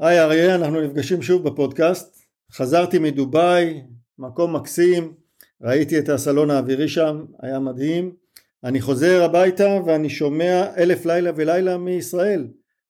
היי אריה, אנחנו נפגשים שוב בפודקאסט. חזרתי מדובאי, מקום מקסים, ראיתי את הסלון האווירי שם, היה מדהים. אני חוזר הביתה ואני שומע אלף לילה ולילה מישראל.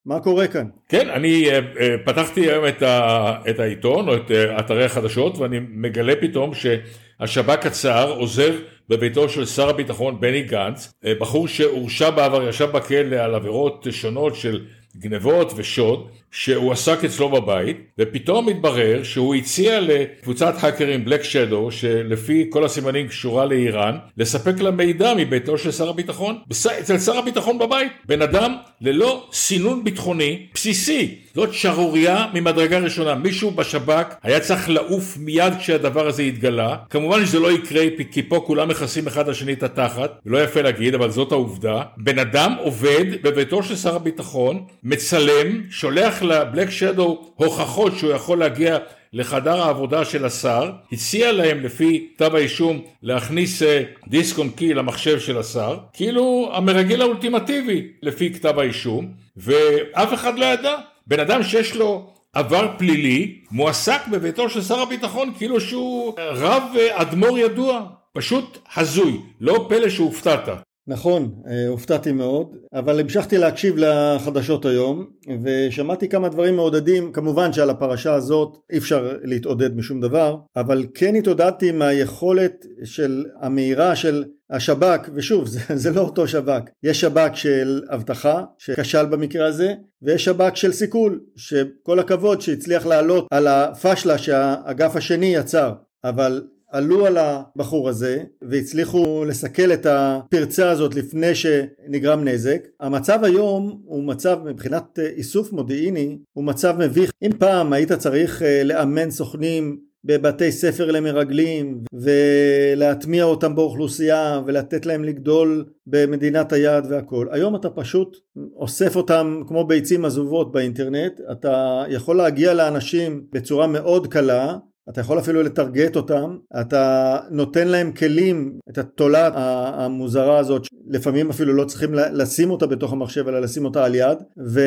מה קורה כאן? כן, אני uh, uh, פתחתי היום את, ה, את העיתון או את uh, אתרי החדשות ואני מגלה פתאום שהשב"כ הצער עוזר בביתו של שר הביטחון בני גנץ, בחור שהורשע בעבר, ישב בכלא על עבירות שונות של גנבות ושוד שהוא עסק אצלו בבית ופתאום התברר שהוא הציע לקבוצת האקרים בלק שדו שלפי כל הסימנים קשורה לאיראן לספק לה מידע מביתו של שר הביטחון אצל שר הביטחון בבית. בן אדם ללא סינון ביטחוני בסיסי. זאת שערורייה ממדרגה ראשונה. מישהו בשב"כ היה צריך לעוף מיד כשהדבר הזה התגלה. כמובן שזה לא יקרה כי פה כולם מכסים אחד לשני את התחת. ולא יפה להגיד אבל זאת העובדה. בן אדם עובד בביתו של שר הביטחון מצלם שולח לבלק שדו הוכחות שהוא יכול להגיע לחדר העבודה של השר, הציע להם לפי כתב האישום להכניס אה, דיסק און קי למחשב של השר, כאילו המרגל האולטימטיבי לפי כתב האישום, ואף אחד לא ידע. בן אדם שיש לו עבר פלילי, מועסק בביתו של שר הביטחון כאילו שהוא רב אה, אדמו"ר ידוע. פשוט הזוי, לא פלא שהופתעת. נכון, אה, הופתעתי מאוד, אבל המשכתי להקשיב לחדשות היום ושמעתי כמה דברים מעודדים, כמובן שעל הפרשה הזאת אי אפשר להתעודד משום דבר, אבל כן התעודדתי מהיכולת של המהירה של השב"כ, ושוב זה, זה לא אותו שב"כ, יש שב"כ של אבטחה שכשל במקרה הזה ויש שב"כ של סיכול שכל הכבוד שהצליח לעלות על הפשלה שהאגף השני יצר אבל עלו על הבחור הזה והצליחו לסכל את הפרצה הזאת לפני שנגרם נזק. המצב היום הוא מצב מבחינת איסוף מודיעיני הוא מצב מביך. אם פעם היית צריך אה, לאמן סוכנים בבתי ספר למרגלים ולהטמיע אותם באוכלוסייה ולתת להם לגדול במדינת היעד והכל. היום אתה פשוט אוסף אותם כמו ביצים עזובות באינטרנט, אתה יכול להגיע לאנשים בצורה מאוד קלה אתה יכול אפילו לטרגט אותם, אתה נותן להם כלים, את התולעת המוזרה הזאת, לפעמים אפילו לא צריכים לשים אותה בתוך המחשב אלא לשים אותה על יד, ו,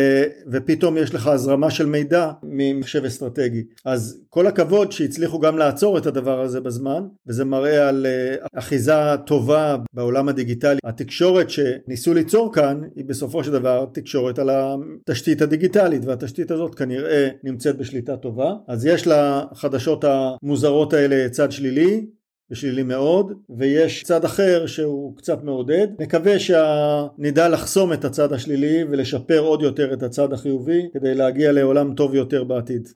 ופתאום יש לך הזרמה של מידע ממחשב אסטרטגי. אז כל הכבוד שהצליחו גם לעצור את הדבר הזה בזמן, וזה מראה על אה, אחיזה טובה בעולם הדיגיטלי. התקשורת שניסו ליצור כאן היא בסופו של דבר תקשורת על התשתית הדיגיטלית, והתשתית הזאת כנראה נמצאת בשליטה טובה. אז יש לה חדשות המוזרות האלה צד שלילי ושלילי מאוד ויש צד אחר שהוא קצת מעודד נקווה שנדע לחסום את הצד השלילי ולשפר עוד יותר את הצד החיובי כדי להגיע לעולם טוב יותר בעתיד.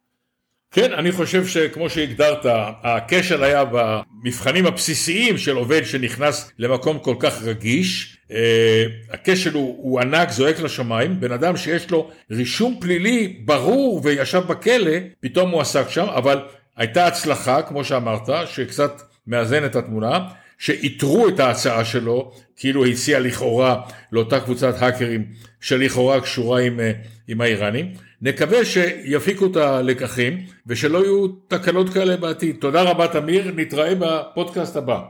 כן, אני חושב שכמו שהגדרת, הכשל היה במבחנים הבסיסיים של עובד שנכנס למקום כל כך רגיש. אה, הכשל הוא, הוא ענק, זועק לשמיים. בן אדם שיש לו רישום פלילי ברור וישב בכלא, פתאום הוא עסק שם, אבל הייתה הצלחה, כמו שאמרת, שקצת מאזן את התמונה, שאיתרו את ההצעה שלו, כאילו הציע לכאורה לאותה קבוצת האקרים שלכאורה קשורה עם, אה, עם האיראנים. נקווה שיפיקו את הלקחים ושלא יהיו תקלות כאלה בעתיד. תודה רבה תמיר, נתראה בפודקאסט הבא.